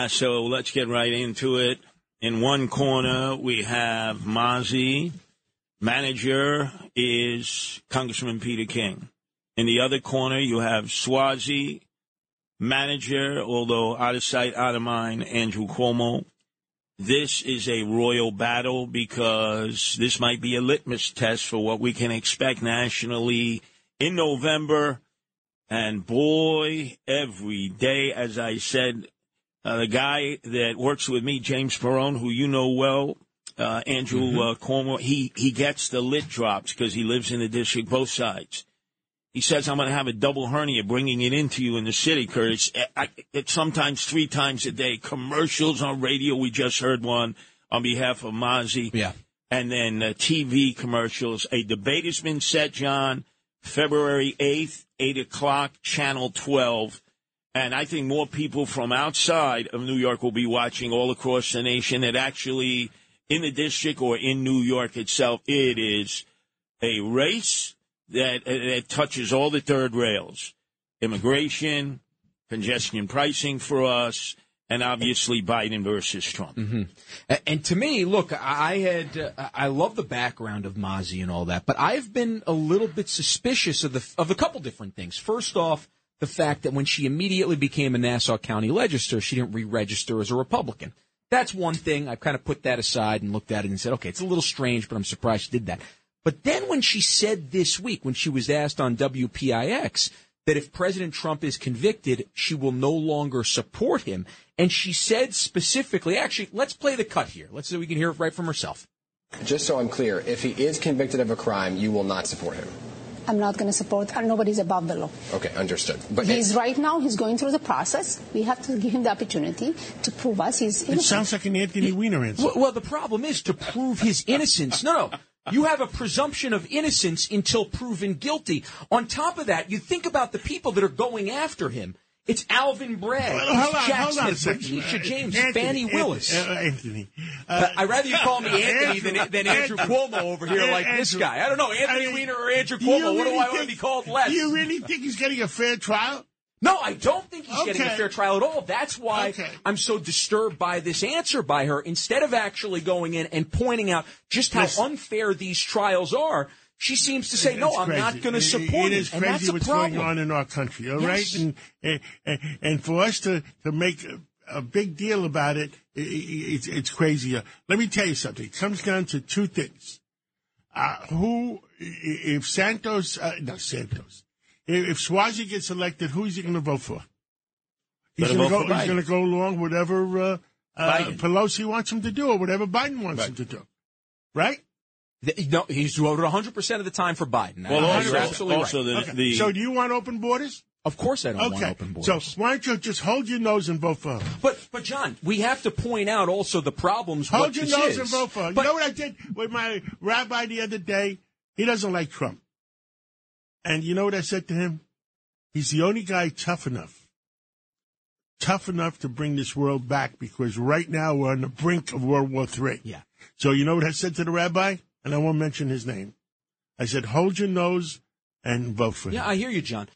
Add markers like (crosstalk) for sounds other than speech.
Yeah, so let's get right into it. In one corner, we have Mazi. Manager is Congressman Peter King. In the other corner, you have Suozzi. Manager, although out of sight, out of mind, Andrew Cuomo. This is a royal battle because this might be a litmus test for what we can expect nationally in November. And boy, every day, as I said, uh, the guy that works with me, James Perone, who you know well, uh, Andrew Mm-hmm. uh, Cuomo, he, he gets the lit drops because he lives in the district, both sides. He says, I'm going to have a double hernia bringing it into you in the city, Curtis. I, I, it's sometimes three times a day. Commercials on radio. We just heard one on behalf of Mazi. Yeah. And then uh, TV commercials. A debate has been set, John, February 8th, 8 o'clock, Channel 12. And I think more people from outside of New York will be watching all across the nation that actually in the district or in New York itself, it is a race that, that touches all the third rails immigration, congestion pricing for us, and obviously Biden versus Trump. Mm-hmm. And to me, look, I had uh, I love the background of Mazi and all that, but I've been a little bit suspicious of the of a couple different things. First off, the fact that when she immediately became a Nassau County legislator, she didn't re-register as a Republican. That's one thing. I've kind of put that aside and looked at it and said, okay, it's a little strange, but I'm surprised she did that. But then when she said this week, when she was asked on WPIX that if President Trump is convicted, she will no longer support him. And she said specifically, actually, let's play the cut here. Let's see if we can hear it right from herself. Just so I'm clear, if he is convicted of a crime, you will not support him. I'm not going to support, and nobody's above the law. Okay, understood. But he's right now, he's going through the process. We have to give him the opportunity to prove us he's innocent. It sounds like an Anthony Weiner answer. Well, well, the problem is to prove his innocence. No, no. You have a presumption of innocence until proven guilty. On top of that, you think about the people that are going after him. It's Alvin Bragg, Well, hold on, Jack hold on a second. Letitia James, Anthony, Fani Willis. uh, Anthony. Uh, I'd rather you call me (laughs) Anthony than, than Andrew. Cuomo over here, like this guy. I don't know, Anthony I- Weiner or Andrew Cuomo. What do really I want to be called less? Do you really think he's getting a fair trial? No, I don't think he's getting a fair trial at all. That's why Okay. I'm so disturbed by this answer by her. Instead of actually going in and pointing out just how Listen. unfair these trials are, she seems to say, "No, It's I'm crazy. not going to support It him," is and that's crazy a what's problem. going on in our country, all right? Yes. And, and and and for us to to make a, a big deal about it, i i it's it's crazy. Uh, Let me tell you something. It comes down to two things. Uh, who, if Santos, uh, no Santos, if, if Suozzi gets elected, who is he going to vote for? He's going to go. for He's going to go along whatever uh, uh, Pelosi wants him to do, or whatever Biden wants him to do, right? Th- No, he's voted 100 percent of the time for Biden. Well, also, you're absolutely also right. the, Okay. the so, do you want open borders? Of course, I don't want Okay. open So why don't you just hold your nose and vote for her? but but John, we have to point out also the problems. Hold what your this nose is. and vote for her. But- you know what I did with my rabbi the other day? He doesn't like Trump. And you know what I said to him? He's the only guy tough enough, tough enough to bring this world back because right now we're on the brink of World War III. Yeah. So you know what I said to the rabbi? And I won't mention his name. I said, hold your nose and vote for him. Yeah, I hear you, John.